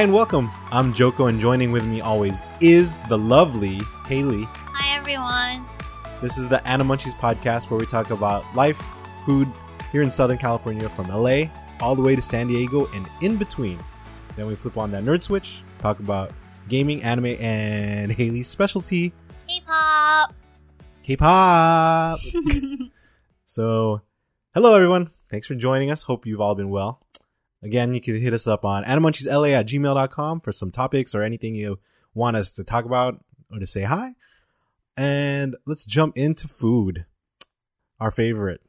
Hi and welcome. I'm Joko, and joining with me always is the lovely Haley. Hi everyone. This is the Ani Munchies podcast where we talk about life, food here in Southern California from LA all the way to San Diego and in between. Then we flip on that nerd switch, talk about gaming, anime, and Haley's specialty, K-pop. K-pop. so, hello everyone. Thanks for joining us. Hope you've all been well. Again, you can hit us up on animunchiesla at gmail.com for some topics or anything you want us to talk about or to say hi. And let's jump into food, our favorite.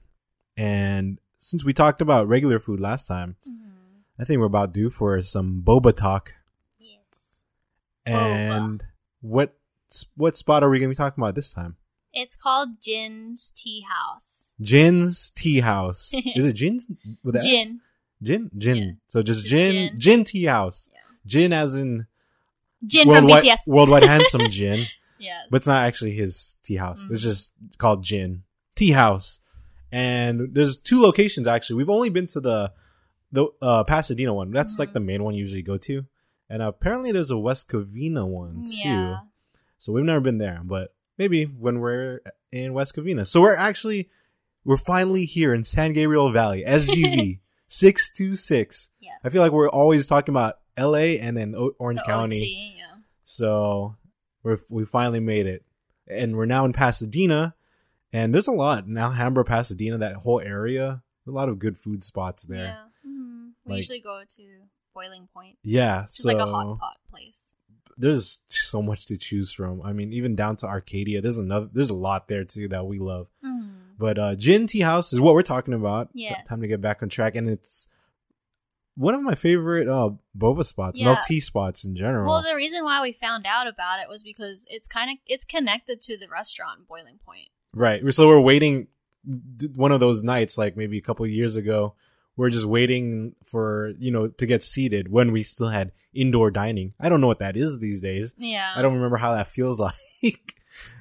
And since we talked about regular food last time, mm-hmm. I think we're about due for some boba talk. Yes. And what what spot are we going to be talking about this time? It's called Jin's Tea House. Jin's Tea House. Is it Jin's with an S? Jin. Jin? Jin. Yeah. So just Jin. Jin Tea House. Yeah. Jin as in from worldwide, BTS. worldwide handsome Jin. yes. But it's not actually his tea house. It's Mhm. just called Jin Tea House. And there's two locations actually. We've only been to the the uh, Pasadena one. That's like Mhm. the main one you usually go to. And apparently there's a West Covina one too. yeah. So we've never been there, but maybe when we're in West Covina. So we're actually we're finally here in San Gabriel Valley, SGV six two six. Yes. I feel like we're always talking about LA and then o- Orange The County. OC, yeah. So we're we finally made it, and we're now in Pasadena, and there's a lot in Alhambra, Pasadena, that whole area. A lot of good food spots there. Yeah. hmm We Like- usually go to Boiling Point. Yeah, It's so like a hot pot place. There's so much to choose from. I mean, even down to Arcadia, there's another. There's a lot there too that we love. Mhm. But uh Jin Tea House is what we're talking about. Yes. Time to get back on track, and it's one of my favorite uh boba spots, Yeah. milk tea spots in general. Well, the reason why we found out about it was because it's kind of it's connected to the restaurant Boiling Point. Right. So we're waiting one of those nights, like maybe a couple of years ago. We're just waiting for, you know, to get seated when we still had indoor dining. I don't know what that is these days. Yeah. I don't remember how that feels like.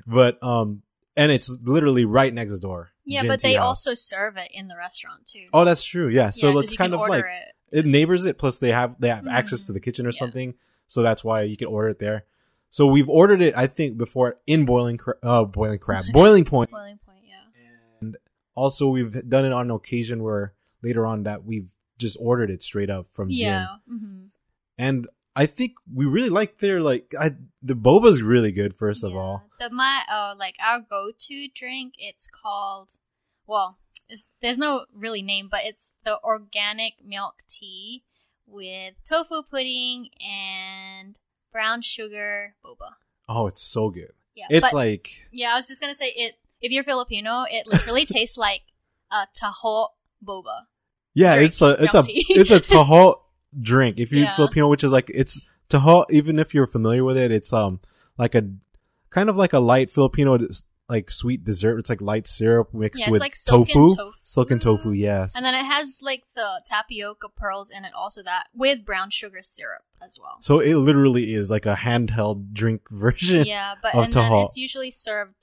but, um, and it's literally right next door. Yeah, but they also serve it in the restaurant too. Oh, that's true. Yeah. So Yeah, it's kind of like, it. it neighbors it. Plus they have, they have access Mhm. to the kitchen or Yeah. something. So that's why you can order it there. So we've ordered it, I think, before in boiling, cra- uh, boiling crab, boiling point. Boiling Point, yeah. And also, we've done it on an occasion where later on that we've just ordered it straight up from. Yeah. hmm And I think we really like their like I, the boba's really good. First of all, the my oh like our go to drink. It's called well, it's, there's no really name, but it's the organic milk tea with tofu pudding and brown sugar boba. oh, it's so good. Yeah, It's but- like yeah. I was just gonna say it. If you're Filipino, it literally tastes like a taho boba. Yeah, drink it's a it's a tea. it's a taho drink. If you're Yeah. Filipino, which is like it's taho. Even if you're familiar with it, it's um like a kind of like a light Filipino like sweet dessert. It's like light syrup mixed Yeah, with like tofu, silken tofu. Yes, And then it has like the tapioca pearls in it, also that with brown sugar syrup as well. so it literally is like a handheld drink version. Yeah, but of and then it's usually served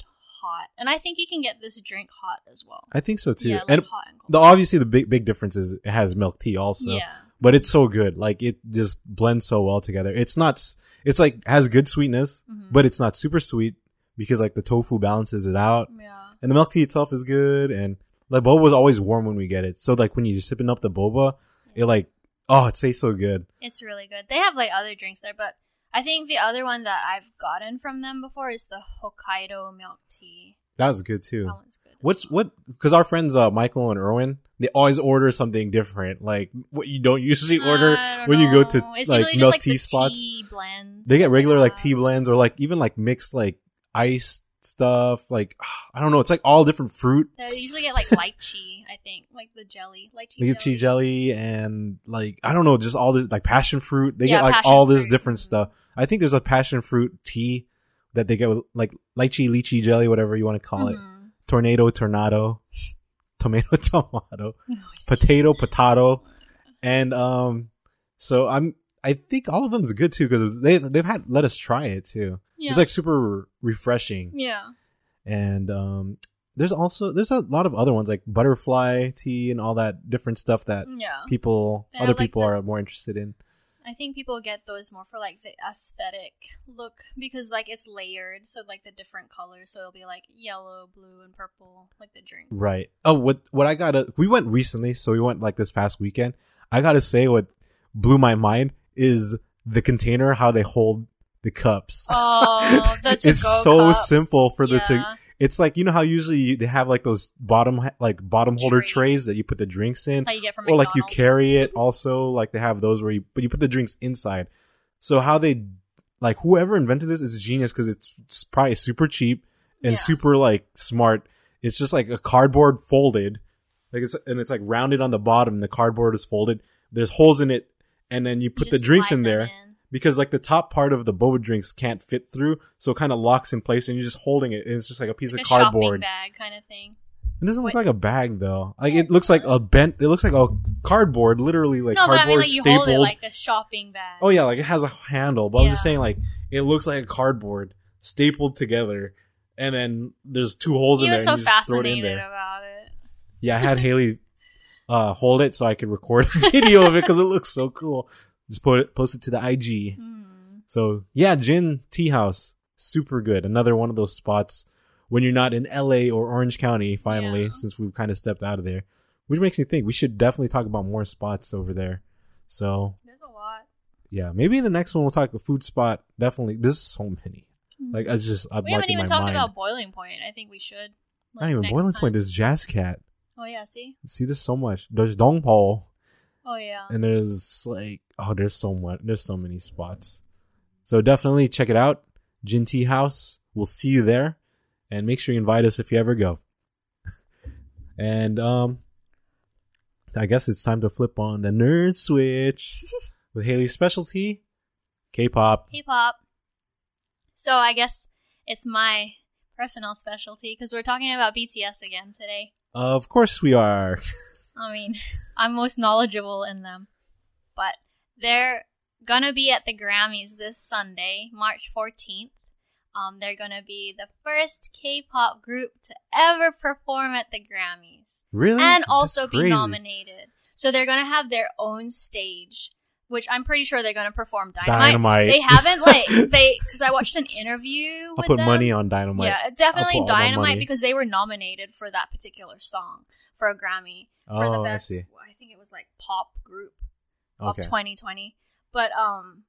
hot, and I think you can get this drink hot as well. I think so too. Yeah, and hot and cold. the obviously the big big difference is it has milk tea also. yeah, But it's so good. Like it just blends so well together. It's not it's like has good sweetness, Mhm. but it's not super sweet because like the tofu balances it out. yeah, And the milk tea itself is good and the boba is always warm when we get it. So like when you're sipping up the boba, it like oh, it tastes so good. it's really good. They have like other drinks there, but I think the other one that I've gotten from them before is the Hokkaido milk tea. That was good too. That one's good. What's well. what? Because our friends uh, Michael and Erwin, they always order something different, like what you don't usually order don't when you go to. It's like usually just, milk like, tea the spots. Tea blends. They get regular like tea blends or like even like mixed like ice stuff. Like I don't know, it's like all different fruit. They usually get like lychee, I think, like the jelly, lychee, Lychee jelly and like I don't know, just all this like passion fruit. They Yeah, get like all this fruit. different Mhm. stuff. I think there's a passion fruit tea that they get with like lychee, lychee jelly, whatever you want to call it. Mhm. Tornado, tornado, tomato, tomato, Nice. potato, potato, and um. So I'm. I think all of them's good too because they they've had let us try it too. Yeah. It's like super refreshing. yeah. and um there's also there's a lot of other ones like butterfly tea and all that different stuff that Yeah. people Yeah, other like people the- are more interested in I think people get those more for like the aesthetic look because like it's layered, so like the different colors. So it'll be like yellow, blue, and purple, like the drink. Right. Oh, what what I gotta we went recently, so we went like this past weekend. I gotta say what blew my mind is the container, how they hold the cups. Oh, the It's so cups. simple for the to- It's like you know how usually you, they have like those bottom like bottom holder Trays. trays that you put the drinks in, Like you get from or like you carry it. Mm-hmm. Also, like they have those where you but you put the drinks inside. So how they like whoever invented this is genius because it's, it's probably super cheap and Yeah. super like smart. It's just like a cardboard folded, like it's and it's like rounded on the bottom. The cardboard is folded. There's holes in it, and then you You put the drinks in there because like the top part of the boba drinks can't fit through, so it kind of locks in place, and you're just holding it, and it's just like a piece Like of a cardboard. bag kind of thing. It doesn't look What- like a bag though. Like Yeah, it looks like a bent. It looks like a cardboard, literally like no, cardboard I mean like you stapled. hold it like a shopping bag. oh yeah, like it has a handle. But I'm just saying, like it looks like a cardboard stapled together, and then there's two holes he in there. so you just throw it in fascinated there. about it. Yeah, I had Haley uh, hold it so I could record a video of it because it looks so cool. Just put it, post it to the IG. Hmm. So yeah, Jin Tea House, super good. Another one of those spots when you're not in LA or Orange County. Finally, Yeah. since we've kind of stepped out of there, which makes me think we should definitely talk about more spots over there. So There's a lot. yeah, maybe the next one we'll talk a food spot. Definitely, there's so many. Like I just I'd we haven't even talked mind. about Boiling Point. I think we should. not even Boiling time. Point. There's Jazz Cat. Oh yeah, see. See, there's so much. There's Dongpo. Oh yeah. and there's like oh there's so much there's so many spots so definitely check it out jin tea house we'll see you there and make sure you invite us if you ever go and um i guess it's time to flip on the nerd switch with haley's specialty k-pop K-pop. So I guess it's my personal specialty because we're talking about BTS again today. of course we are I mean, I'm most knowledgeable in them. But they're gonna be at the Grammys this Sunday, March 14th. Um, they're gonna be the first K-pop group to ever perform at the Grammys really and also be nominated. So they're gonna have their own stage, which I'm pretty sure they're gonna perform Dynamite. dynamite They haven't like they because I watched an interview. i'll put them. money on dynamite Yeah, definitely I'll put all my money. Dynamite because they were nominated for that particular song for a Grammy for oh the i best. see I think it was like pop group okay of 2020. But um,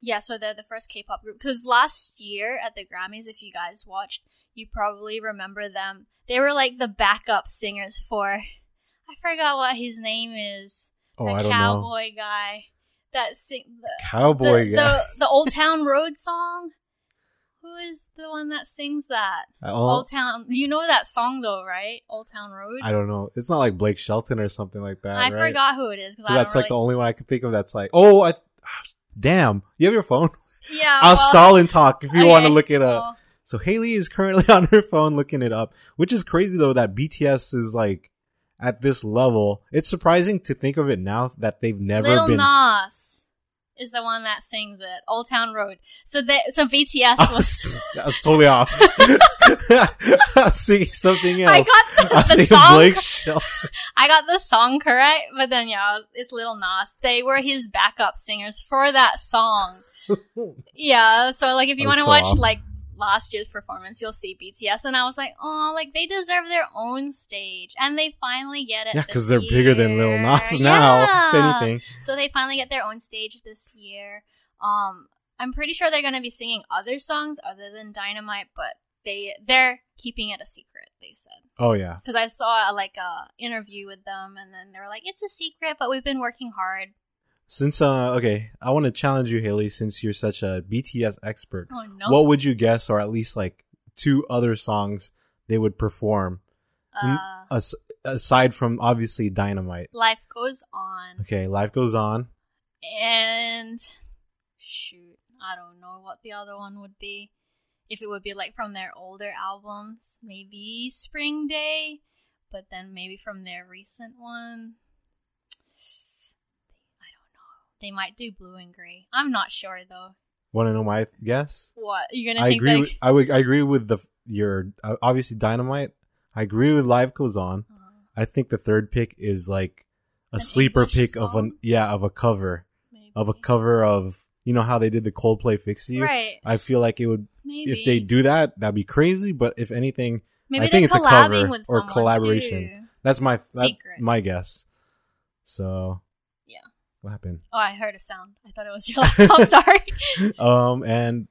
yeah, so they're the first K-pop group because last year at the Grammys, if you guys watched, you probably remember them. They were like the backup singers for. I forgot what his name is. oh the i don't know cowboy guy that sing the cowboy the, the, the Old Town Road song. Who is the one that sings that? Uh, oh, Old Town. You know that song though, right? Old Town Road. I don't know. It's not like Blake Shelton or something like that. I right? forgot who it is because 'Cause I don't that's like the only one I can think of. That's like, oh, I, damn. You have your phone. Yeah, I'll well, stall and talk if you want to look it up. well, So Haley is currently on her phone looking it up, which is crazy though that BTS is like at this level. It's surprising to think of it now that they've never Little been. Nas is the one that sings it. Old Town Road. So they, so BTS was. was, I was totally off. I was thinking something else. I got I the, the song. Blake Shelton. I got the song correct, but then yeah, it's Lil Nas. They were his backup singers for that song. Yeah, so like if you want to so watch off. like last year's performance, you'll see BTS, and I was like, oh, like they deserve their own stage, and they finally get it. Yeah, because they're bigger than Lil Nas now. If anything, So they finally get their own stage this year. Um, I'm pretty sure they're gonna be singing other songs other than Dynamite, but they they're keeping it a secret. They said oh yeah. because I saw like a interview with them, and then they were like, it's a secret, but we've been working hard. Since uh, okay, I want to challenge you, Haley. Since you're such a BTS expert, Oh no! what would you guess, or at least like two other songs they would perform uh, as- aside from obviously Dynamite? life goes on, Okay, life goes on. and shoot, I don't know what the other one would be. If it would be like from their older albums, maybe Spring Day, but then maybe from their recent one. I don't know. They might do Blue and Gray. I'm not sure though. Want to know my guess? What you're gonna I think? agree. Like, With, I would. I agree with the your uh, obviously Dynamite. I agree with Life Goes On. uh, I think the third pick is like a An sleeper English pick of an yeah of a cover. maybe. of a cover of you know how they did the Coldplay Fix You. Right. I feel like it would Maybe if they do that, that'd be crazy. But if anything, Maybe I think it's a cover or collaboration. too. that's my that's my guess. So. What happened? Oh, I heard a sound. I thought it was your laptop. Sorry. um, and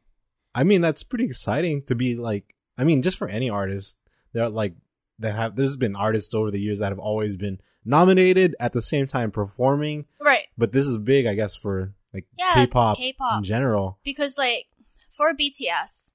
I mean that's pretty exciting to be like. I mean, just for any artist, they're like that have. There's been artists over the years that have always been nominated at the same time performing, Right. but this is big, I guess, for like Yeah. K-pop, K-pop. in general. because like for BTS,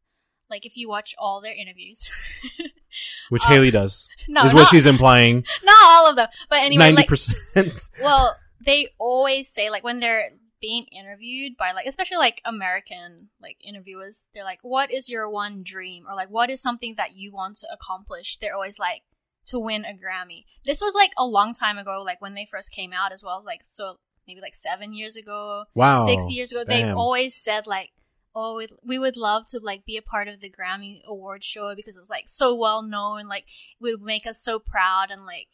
like if you watch all their interviews, Which Uh, Haley does no, is not, what she's implying. not all of them, but anyway, Ninety like percent. well, they always say like when they're being interviewed by like especially like American like interviewers, they're like, "What is your one dream?" or like, "What is something that you want to accomplish?" They're always like to win a Grammy. This was like a long time ago, like when they first came out as well, like so maybe like seven years ago, Wow. six years ago. They always said like, "Oh, we- we would love to like be a part of the Grammy Award show because it's like so well known, like it would make us so proud and like."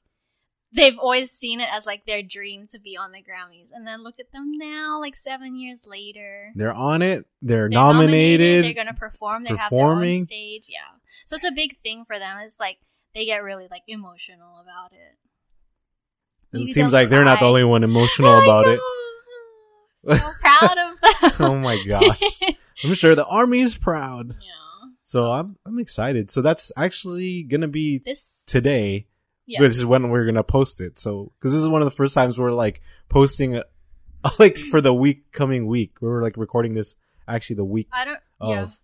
They've always seen it as like their dream to be on the Grammys, and then look at them now, like seven years later. They're on it. They're, They're nominated. They're gonna perform. They have their own stage. Yeah, so it's a big thing for them. It's like they get really like emotional about it. Maybe it seems like they're not the only one emotional about it. So proud of them. Oh my gosh. I'm sure the army is proud. yeah. So I'm I'm excited. So that's actually gonna be This today. Yeah. This is when we're gonna post it. So because this is one of the first times we're like posting, uh like for the week coming week. We were like recording this actually the week I don't. of. Yeah.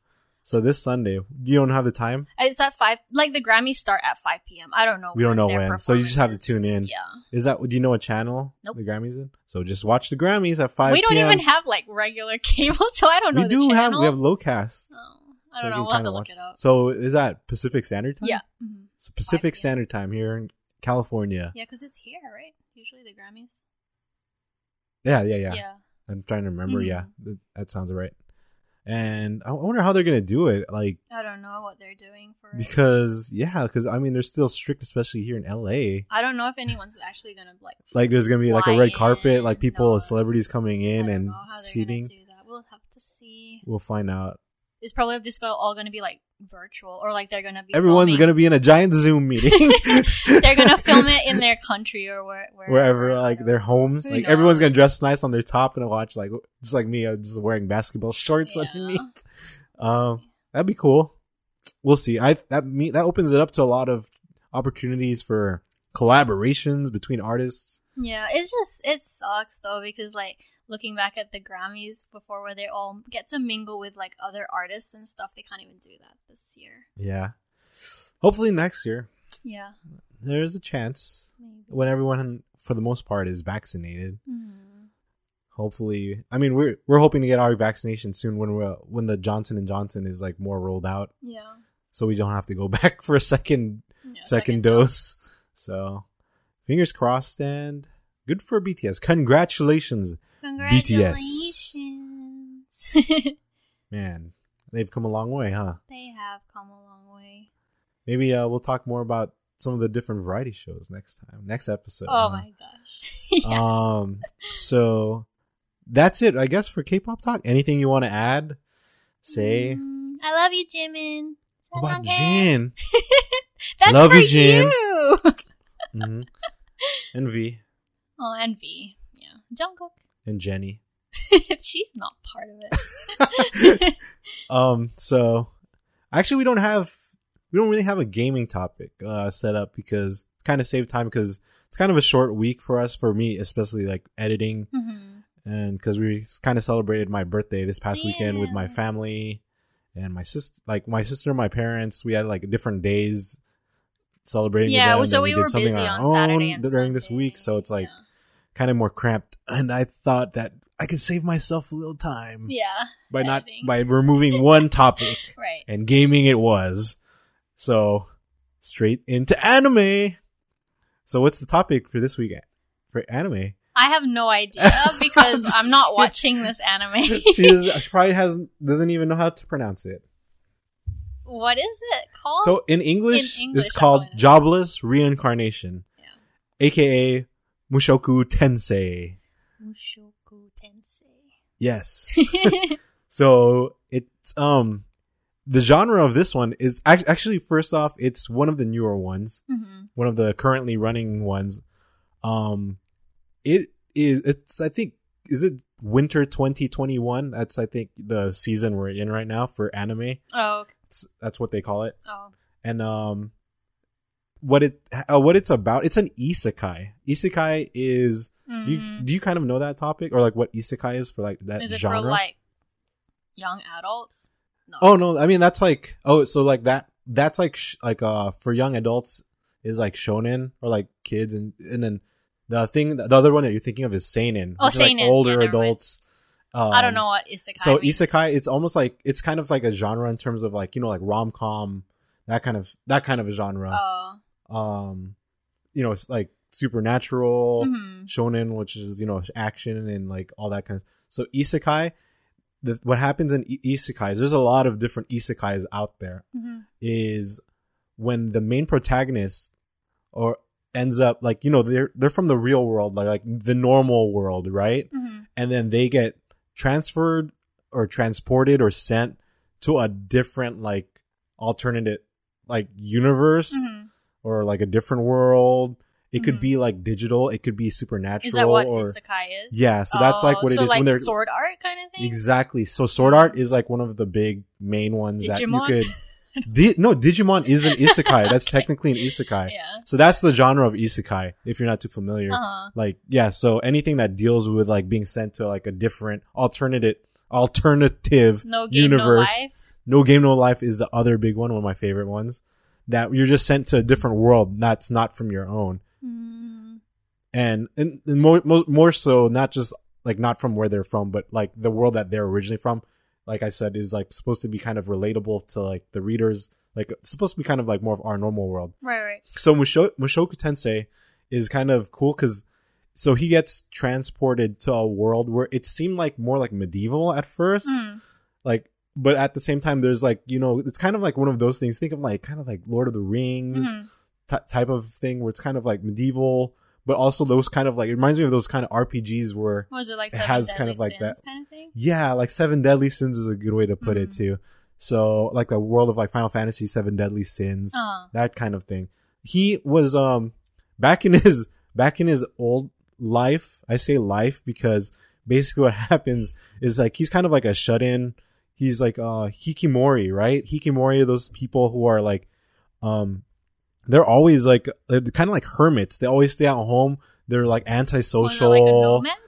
So this Sunday, you don't have the time. It's at five. Like the Grammys start at five p.m. I don't know. We don't know when, so you just have to tune in. Yeah. Is that? Do you know a channel Nope. the Grammys in? So just watch the Grammys at five. we don't PM. even have like regular cable, so I don't know. We do have. We have Locast. Oh, I don't you know. We'll have kinda to look it up. So is that Pacific Standard Time? Yeah. Mhm. So Pacific Standard Time here in California. Yeah, because it's here, right? Usually the Grammys. Yeah, yeah, yeah. Yeah. I'm trying to remember. Mhm. Yeah, that, that sounds right. And I wonder how they're gonna do it. Like I don't know what they're doing for it. because yeah, because I mean they're still strict, especially here in LA. I don't know if anyone's actually gonna like. Like there's gonna be like a red carpet, like people, or- celebrities coming I in don't and know how they're seating. do that. We'll have to see. We'll find out. It's probably just all gonna be like virtual, or like they're gonna be. Everyone's filming- gonna be in a giant Zoom meeting. they're gonna film it in their country or where, wherever. wherever, like their homes. Who Like everyone's gonna dress nice on their top and watch like just like me, I'm just wearing basketball shorts Yeah. underneath. Um, that'd be cool. We'll see. I that me that opens it up to a lot of opportunities for collaborations between artists. Yeah, it's just it sucks though because like looking back at the Grammys before where they all get to mingle with like other artists and stuff, they can't even do that this year. Yeah. Hopefully next year Yeah, there's a chance maybe. when everyone for the most part is vaccinated. Mhm. Hopefully, I mean we're we're hoping to get our vaccination soon when we're when the Johnson and Johnson is like more rolled out, Yeah. so we don't have to go back for a second yeah Second dose. So, fingers crossed and good for BTS. Congratulations, Congratulations. man. They've come a long way, huh? they have come a long way. Maybe uh, we'll talk more about some of the different variety shows next time, next episode. oh huh? my gosh. yes. Um, so that's it, I guess, for K-pop talk. Anything you want to add? Say Mm, I love you, Jimin. What about. Jin That's Love for you, Jin. you. hmm and V oh, and V. Yeah. Jungkook. And Jennie. She's not part of it. Um, so actually, we don't have we don't really have a gaming topic uh set up because kind of save time because it's kind of a short week for us for me especially like editing. Hmm and because we kind of celebrated my birthday this past weekend with my family and my sister like my sister and my parents. We had like different days celebrating Yeah, with them, so we, did were busy our on Saturday during this week. So it's like kind of more cramped and i thought that i could save myself a little time yeah, by not editing. by removing one topic right. and gaming it was. So straight into anime. So what's the topic for this week for anime? I have no idea because I'm I'm not watching this anime. she, she probably has doesn't even know how to pronounce it. what is it called? So in English, In English, it's called Jobless Reincarnation, Yeah. aka Mushoku Tensei. Mushoku Tensei. Yes. so it's um the genre of this one is ac- actually first off it's one of the newer ones, hmm one of the currently running ones. Um it is it's I think is it winter 2021? That's I think the season we're in right now for anime. Oh, okay. That's what they call it. oh, And um what it uh, what it's about it's an isekai. Isekai is do you, Mm. do you kind of know that topic or like what isekai is for like that is it genre? for like young adults? No. Oh no, I mean that's like oh so like that that's like sh- like uh for young adults is like shonen or like kids and and then the thing the other one that you're thinking of is seinen. Oh, which is, like seinen. older Yeah, adults. Um, I don't know what isekai. So means. isekai, it's almost like it's kind of like a genre in terms of like you know like rom com, that kind of that kind of a genre. Oh. Um, you know, it's like supernatural hmm shonen, which is you know action and like all that kind of. So isekai, the, what happens in isekais? There's a lot of different isekais out there. hmm Is when the main protagonist or ends up like you know they're they're from the real world like like the normal world right hmm and then they get transferred or transported or sent to a different like alternative like universe hmm or like a different world it could Mhm. be like digital it could be supernatural Is that what or isekai is? yeah so that's like Oh, what it is so like when they're sword art kind of thing. exactly so sword art is like one of the big main ones that you could Di- no digimon is an isekai that's Okay. technically an isekai Yeah. so that's the genre of isekai if you're not too familiar Uh huh. like yeah so anything that deals with like being sent to like a different alternative alternative No game, universe no life. no game no life is the other big one one of my favorite ones that you're just sent to a different world that's not from your own Mm. and and, and more, more more so not just like not from where they're from but like the world that they're originally from like i said is like supposed to be kind of relatable to like the readers like it's supposed to be kind of like more of our normal world Right, right. so Musho- Mushoku Tensei is kind of cool because so he gets transported to a world where it seemed like more like medieval at first, Mm. like but at the same time there's like you know it's kind of like one of those things. Think of like kind of like Lord of the Rings Mhm. ty- type of thing where it's kind of like medieval, but also those kind of like it reminds me of those kind of RPGs where Was it like It has deadly kind of like sins that- kind of thing? yeah, like Seven Deadly Sins is a good way to put it Mhm. too. So like a world of like Final Fantasy Seven Deadly Sins Uh, that kind of thing. He was um back in his back in his old life. I say life because basically what happens is like he's kind of like a shut in. He's like uh hikimori, right? Hikimori are those people who are like um they're always like they're kind of like hermits. They always stay at home. They're like was it antisocial. like nomad?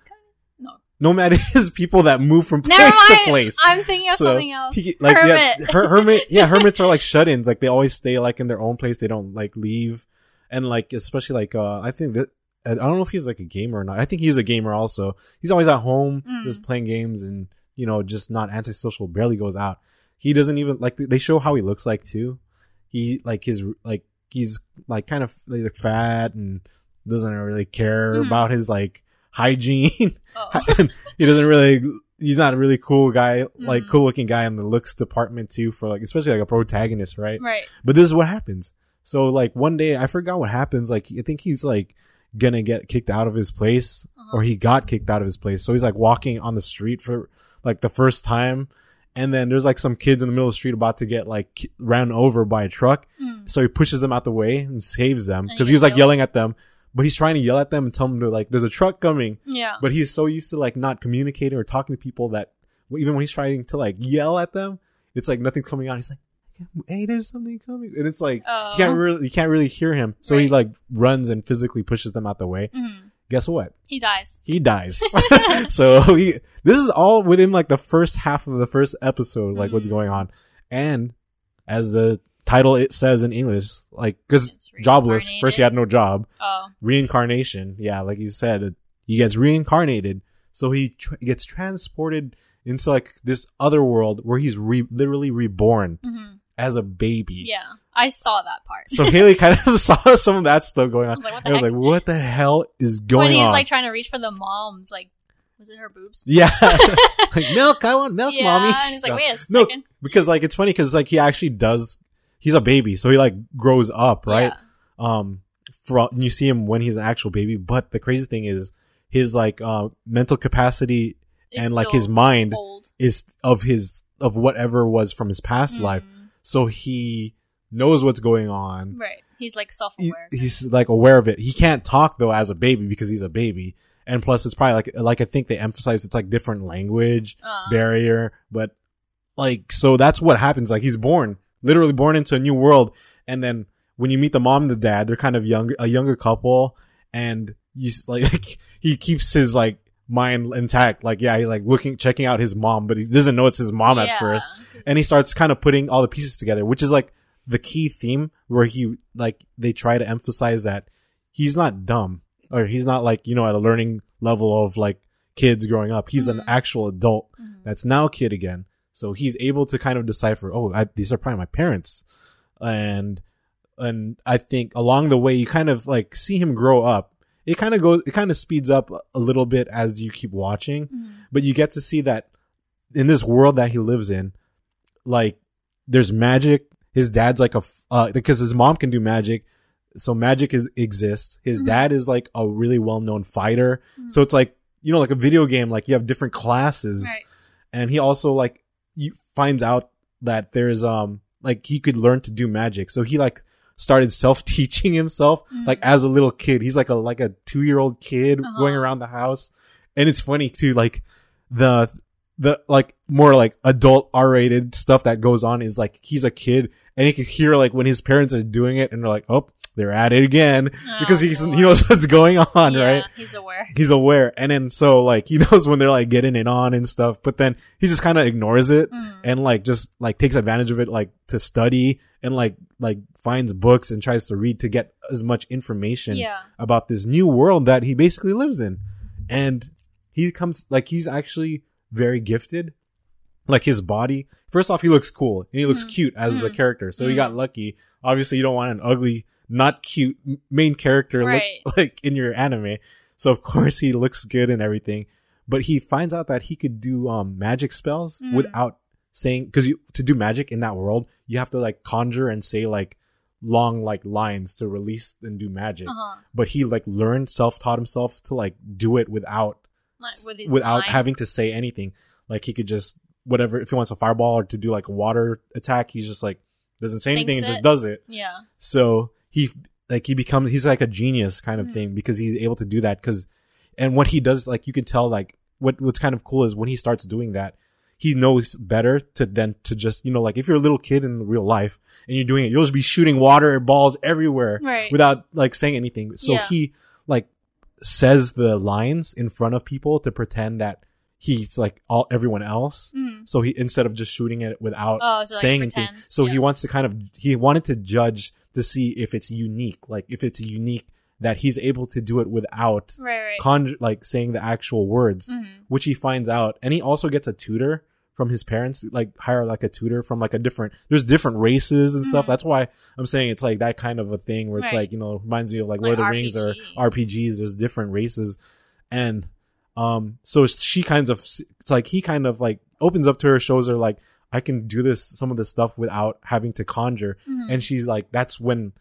No. Nomad is people that move from place Never to place. I'm thinking of So, something else. He- like yeah, Hermit. her, hermit yeah hermits are like shut-ins like they always stay like in their own place they don't like leave and like especially like uh i think that i don't know if he's like a gamer or not i think he's a gamer also he's always at home Mm. just playing games and you know just not antisocial barely goes out he doesn't even like they show how he looks like too he like his like he's like kind of like fat and doesn't really care Mhm. about his like hygiene Oh. he doesn't really he's not a really cool guy like Mhm. cool looking guy in the looks department too for like especially like a protagonist right right. but this is what happens so like one day i forgot what happens like i think he's like gonna get kicked out of his place Uh-huh. or he got kicked out of his place so he's like walking on the street for like the first time and then there's like some kids in the middle of the street about to get like ran over by a truck Mm. so he pushes them out the way and saves them because he was like killed- yelling at them but he's trying to yell at them and tell them to like there's a truck coming Yeah. but he's so used to like not communicating or talking to people that even when he's trying to like yell at them, it's like nothing's coming out. He's like, "Hey, there's something coming," and it's like Oh. you can't really you can't really hear him. So he like runs and physically pushes them out the way. Mhm. Guess what? He dies. He dies. so he this is all within like the first half of the first episode, like what's Mm. going on, and as the title it says in English, like because jobless. First, he had no job Oh. reincarnation. Yeah, like you said, he gets reincarnated, so he tr- gets transported into like this other world where he's re- literally reborn hmm as a baby. Yeah. I saw that part. So Haley kind of saw some of that stuff going I on. was like, what the I was heck? like, "What the hell is going on? when he's on?" like trying to reach for the mom's, like, was it her boobs? yeah, like milk. I want milk, yeah. mommy. And he's like, No. wait a No, second. because like it's funny because like he actually does. He's a baby, so he like grows up, right? Yeah. um from you see him when he's an actual baby but the crazy thing is his like uh mental capacity It's and like still his mind old. is of his of whatever was from his past life. Mm, So he knows what's going on. Right. He's like self He- he's like aware of it. He can't talk though as a baby because he's a baby. And plus it's probably like like I think they emphasize it's like different language uh, barrier, but like so that's what happens. Like he's born, literally born into a new world, and then when you meet the mom and the dad, they're kind of younger, a younger couple, and you like he keeps his like mind intact. Like yeah, he's like looking, checking out his mom, but he doesn't know it's his mom at first, and he starts kind of putting all the pieces together, which is like the key theme where he like they try to emphasize that he's not dumb or he's not like you know at a learning level of like kids growing up. He's an Mhm. actual adult Mhm. that's now a kid again. So he's able to kind of decipher, oh, I, these are probably my parents. And, and I think along the way, you kind of like see him grow up. It kind of goes, it kind of speeds up a little bit as you keep watching, Mhm. but you get to see that in this world that he lives in, like there's magic. His dad's like a uh, because his mom can do magic. So magic is, exists. His Mhm. dad is like a really well-known fighter. Mhm. So it's like, you know, like a video game, like you have different classes Right. and he also like you finds out that there's um like he could learn to do magic so he like started self teaching himself Mm. like as a little kid he's like a like a two year old kid Uh-huh. going around the house and it's funny too like the the like more like adult R rated stuff that goes on is like he's a kid and he can hear like when his parents are doing it and they're like oh they're at it again because Oh, he's boy. he knows what's going on yeah, right He's aware. he's aware and then so like he knows when they're like getting it on and stuff but then he just kind of ignores it Mm. and like just like takes advantage of it like to study and like like finds books and tries to read to get as much information Yeah. about this new world that he basically lives in and he comes like he's actually very gifted like his body first off he looks cool and he looks Mhm. cute as a Mhm. character so he got Mhm. lucky obviously you don't want an ugly not cute main character Right. look like in your anime so of course he looks good and everything but he finds out that he could do um magic spells Mhm. without saying because you to do magic in that world you have to like conjure and say like long like lines to release and do magic Uh huh. but he like learned self-taught himself to like do it without Like with without mind. having to say anything like he could just whatever if he wants a fireball or to do like a water attack he's just like doesn't say anything and just does it Yeah. so he like he becomes he's like a genius kind of Mhm. thing because he's able to do that because and what he does like you can tell like what what's kind of cool is when he starts doing that he knows better to then to just you know like if you're a little kid in real life and you're doing it you'll just be shooting water and balls everywhere Right. without like saying anything so Yeah. he like says the lines in front of people to pretend that he's like all everyone else Mhm. so he instead of just shooting it without Oh, so like saying anything. So yeah. he wants to kind of he wanted to judge to see if it's unique, like if it's unique that he's able to do it without Right. Right. conjure like saying the actual words, Mhm. which he finds out, and he also gets a tutor from his parents, like hire like a tutor from like a different. There's different races and stuff. Mhm. That's why I'm saying it's like that kind of a thing where it's Right. like you know reminds me of like, Like Lord of the Rings or RPGs. There's different races, and um, so she kind of it's like he kind of like opens up to her, shows her like I can do this some of this stuff without having to conjure, Mhm. and she's like that's when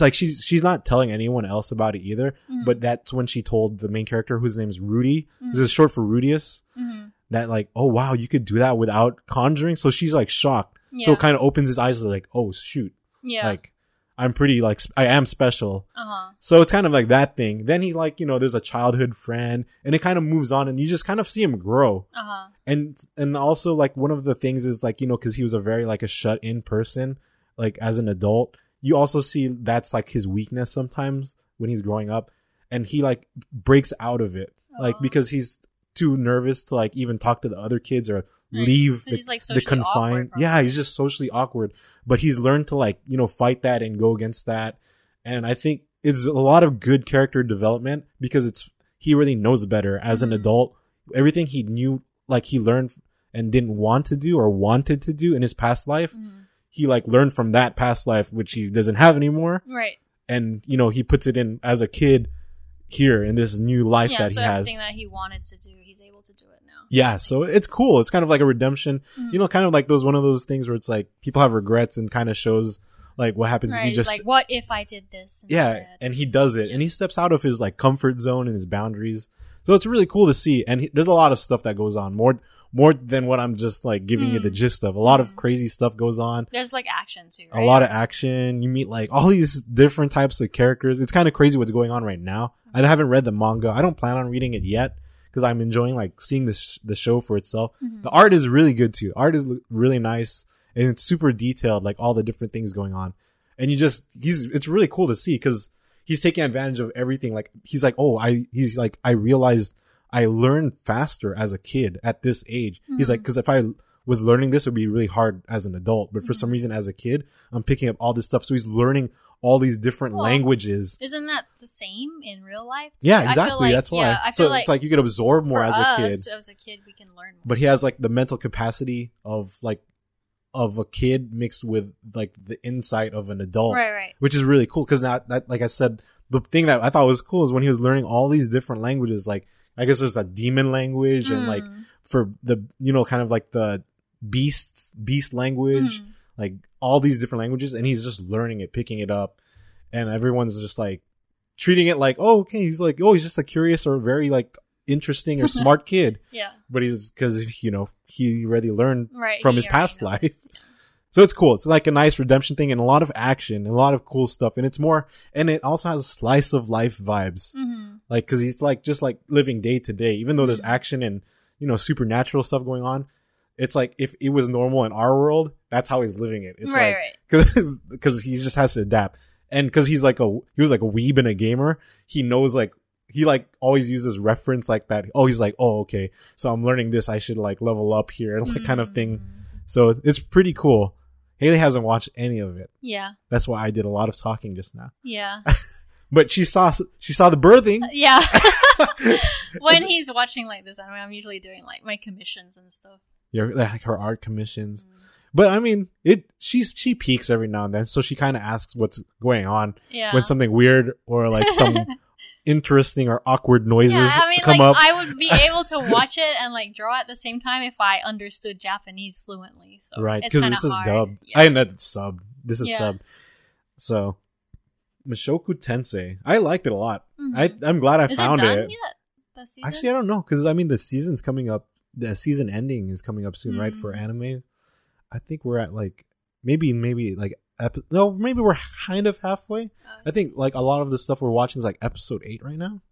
like she's she's not telling anyone else about it either, Mhm. but that's when she told the main character whose name is Rudy. Mhm. This is short for Rudeus. Mhm. That like oh wow you could do that without conjuring, so she's like shocked. So it kind of opens his eyes like oh shoot Yeah. like I'm pretty like sp- I am special. uh huh. So it's kind of like that thing. Then he's like, you know, there's a childhood friend and it kind of moves on and you just kind of see him grow. Uh huh. And, and also like one of the things is like, you know, cause he was a very like a shut in person, like as an adult, you also see that's like his weakness sometimes when he's growing up and he like breaks out of it. Like because he's too nervous to like even talk to the other kids or Right. leave So the, he's, like, the confined. Yeah, he's just socially awkward, but he's learned to like, you know, fight that and go against that. And I think it's a lot of good character development because it's, he really knows better as an Mhm. adult. Everything he knew, like he learned and didn't want to do or wanted to do in his past life, Mhm. He like learned from that past life, which he doesn't have anymore. Right. And, you know, he puts it in as a kid here in this new life yeah. that So he has. everything that he wanted to do, he's able to do it now. Yeah, so it's cool. It's kind of like a redemption. Mhm. You know, kind of like those one of those things where it's like people have regrets and kind of shows like what happens if you just like, what if I did this? yeah and he does it and he steps out of his like comfort zone and his boundaries so it's really cool to see and he, there's a lot of stuff that goes on more more than what i'm just like giving you the Mm. gist of a lot of Mm. crazy stuff goes on There's like action too. a lot of action you meet like all these different types of characters it's kind of crazy what's going on right now i haven't read the manga i don't plan on reading it yet because i'm enjoying like seeing this the show for itself Mhm. the art is really good too. Art is l- really nice and it's super detailed, like all the different things going on. And you just, he's, it's really cool to see because he's taking advantage of everything. Like, he's like, oh, I, he's like, I realized I learned faster as a kid at this age. He's like, Mhm. cause if I was learning this, it would be really hard as an adult. But for some Mhm. reason, as a kid, I'm picking up all this stuff. So he's learning all these different Well, languages. Isn't that the same in real life? too? Yeah, I exactly. like- That's why. Yeah, I so feel like, it's like you could absorb more as a kid. as a kid, we can learn more. but he has like the mental capacity of like of a kid mixed with like the insight of an adult right, right. which is really cool because now that like i said the thing that i thought was cool is when he was learning all these different languages like i guess there's a demon language and like Mm. for the you know kind of like the beast beast language Mhm. like all these different languages and he's just learning it picking it up and everyone's just like treating it like oh okay he's like oh he's just a curious or very like interesting or smart kid Yeah, but he's because you know he already learned right. From his past life. So it's cool. It's like a nice redemption thing and a lot of action and a lot of cool stuff. And it's more and it also has a slice of life vibes. Yeah. hmm like because he's like just like living day to day even though there's Mhm. action and you know supernatural stuff going on it's like if it was normal in our world that's how he's living it. It's right, like right. because because he just has to adapt. And because he's like a he was like a weeb and a gamer he knows like he like always uses reference like that. Oh he's like oh okay. So i'm learning this. I should like level up here and like kind of thing. Mm. so it's pretty cool haley hasn't watched any of it Yeah, that's why i did a lot of talking just now yeah, but she saw she saw the birthing yeah. when he's watching like this anime, I'm usually doing like my commissions and stuff. your like her art commissions Mm. but i mean it she's she peeks every now and then so she kind of asks what's going on Yeah. when something weird or like some interesting or awkward noises yeah, I mean, come like up. I would be able to watch it and like draw at the same time if I understood Japanese fluently. So right, because this is hard. dubbed. Yeah. I know sub. This is Yeah. sub. So, Mushoku Tensei. I liked it a lot. Mhm. I I'm glad I Is found it it. Actually, I don't know because I mean the season's coming up. The season ending is coming up soon, right? For Mm. anime, I think we're at like maybe maybe like epi- no maybe we're kind of halfway. Oh, I think like a lot of the stuff we're watching is like episode eight right now,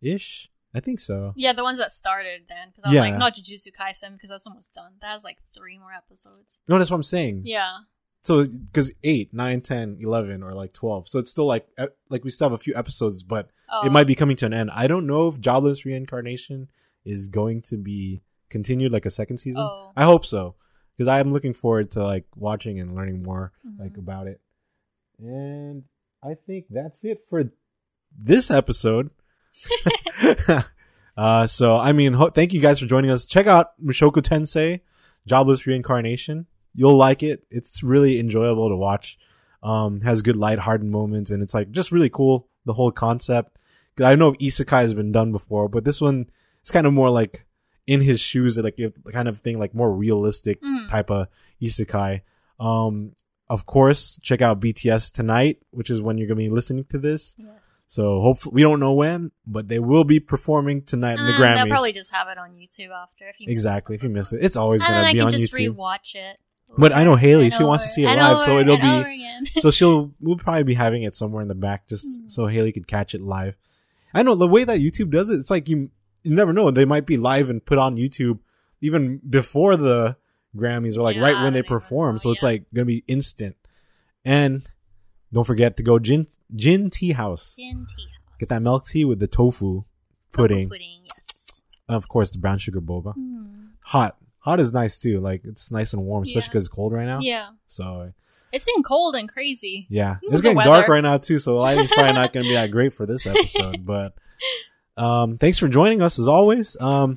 ish. I think so. Yeah, the ones that started then. Because I was Yeah. like, not Jujutsu Kaisen because that's almost done. That has like three more episodes. No, that's what I'm saying. Yeah. So, because 8, 9, 10, 11, or like 12. So it's still like, e- like we still have a few episodes, but Oh. it might be coming to an end. I don't know if Jobless Reincarnation is going to be continued like a second season. Oh. I hope so. Because I am looking forward to like watching and learning more like Mhm. about it. And I think that's it for this episode. uh, so I mean, ho- thank you guys for joining us. Check out Mushoku Tensei, Jobless Reincarnation. You'll like it. It's really enjoyable to watch. Um, has good lighthearted moments, and it's like just really cool the whole concept. I know isekai has been done before, but this one is kind of more like in his shoes, like kind of thing, like more realistic Mhm. type of isekai. Um, of course, check out BTS tonight, which is when you're gonna be listening to this. Yes. So hopefully, we don't know when, but they will be performing tonight in the Uh, Grammys. They'll probably just have it on YouTube after. If you exactly. If you miss it, it's always and gonna I be can on just YouTube. rewatch it. But I know Haley, she wants to see it live, so it'll be- so she'll we'll probably be having it somewhere in the back just Hmm. so Haley could catch it live. I know the way that YouTube does it, it's like you you never know. They might be live and put on YouTube even before the Grammys or like Yeah, right when they don't perform. know, So it's yeah. like gonna be instant. And don't forget to go Jin Jin Tea House. Jin tea house. Get that milk tea with the tofu Tofu pudding. pudding. Yes. And of course the brown sugar boba. Hmm. Hot. Hot is nice too. Like it's nice and warm, especially Yeah. because it's cold right now. Yeah. So It's been cold and crazy. Yeah, it's getting dark right now too, so the lighting's probably not going to be that great for this episode. But um, thanks for joining us as always. Um,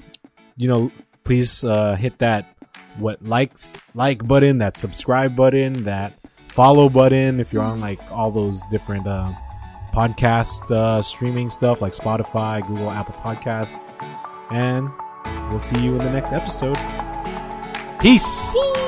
you know, please uh, hit that what likes like button, that subscribe button, that follow button if you're on like all those different uh, podcast uh, streaming stuff like Spotify, Google, Apple Podcasts, and we'll see you in the next episode. Peace.